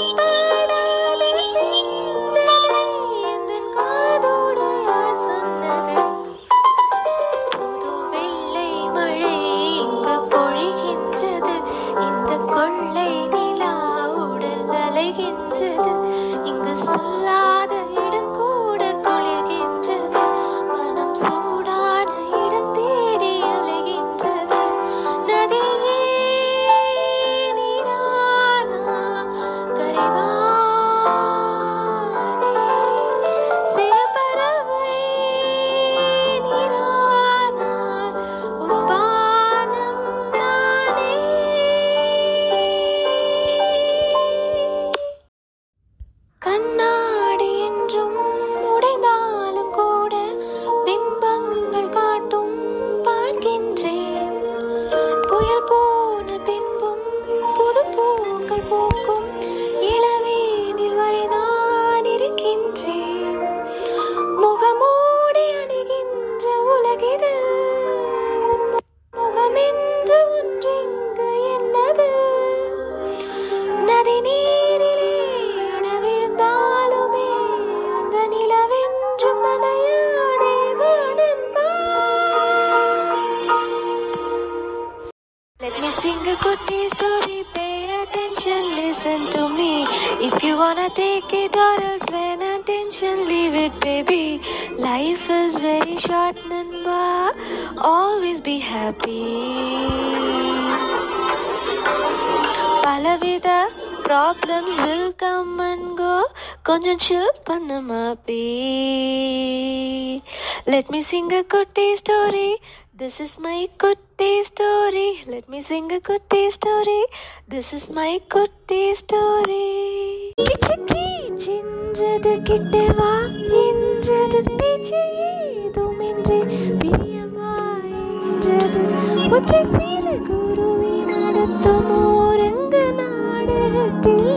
Bye. sing a good story, pay attention, listen to me. If you wanna take it or else when attention, leave it, baby. Life is very short, Nanba. Always be happy. பலவித problems will come and go கொஞ்சம் chill பண்ண மாப்பி let me sing a குட்டி story this is my குட்டி குட்டி story let me sing a குட்டி story this is my குட்டி story கிச்சு கீச்சென்றது கிட்ட வா என்றது பேச்சு ஏதுமின்றி பிரியமா என்றது ஒற்றை சீர குருவி நடத்தும் ஓரங்க நாடகத்தில்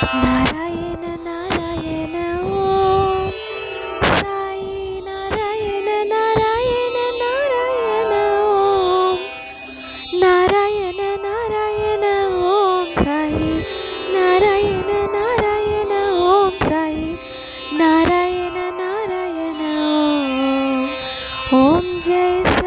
नारायण नारायण सा नारायण नारायण नारायण नारायण नारायणं सा नारायण नारायण ॐ सा नारायण नारायण ॐ जय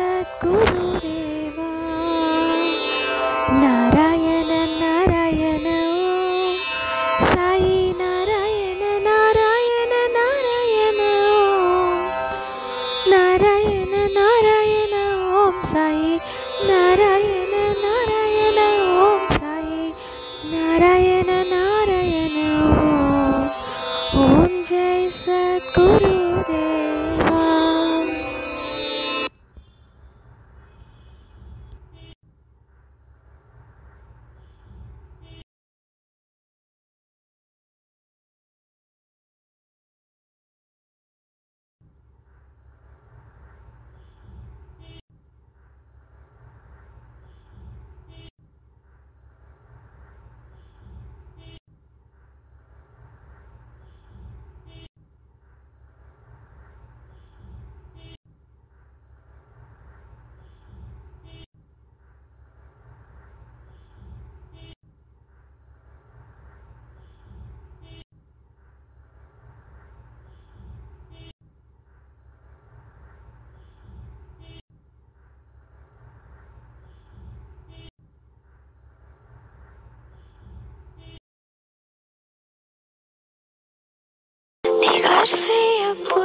I see.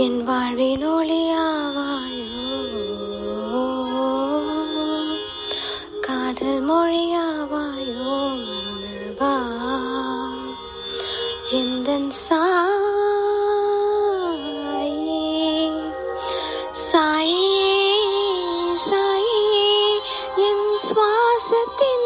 என் வாழ்வின் ஒளியாவாயோ காதல் மொழியாவாயோ மன்னவா எந்த சாயே? சாயே சாயே என் சுவாசத்தின்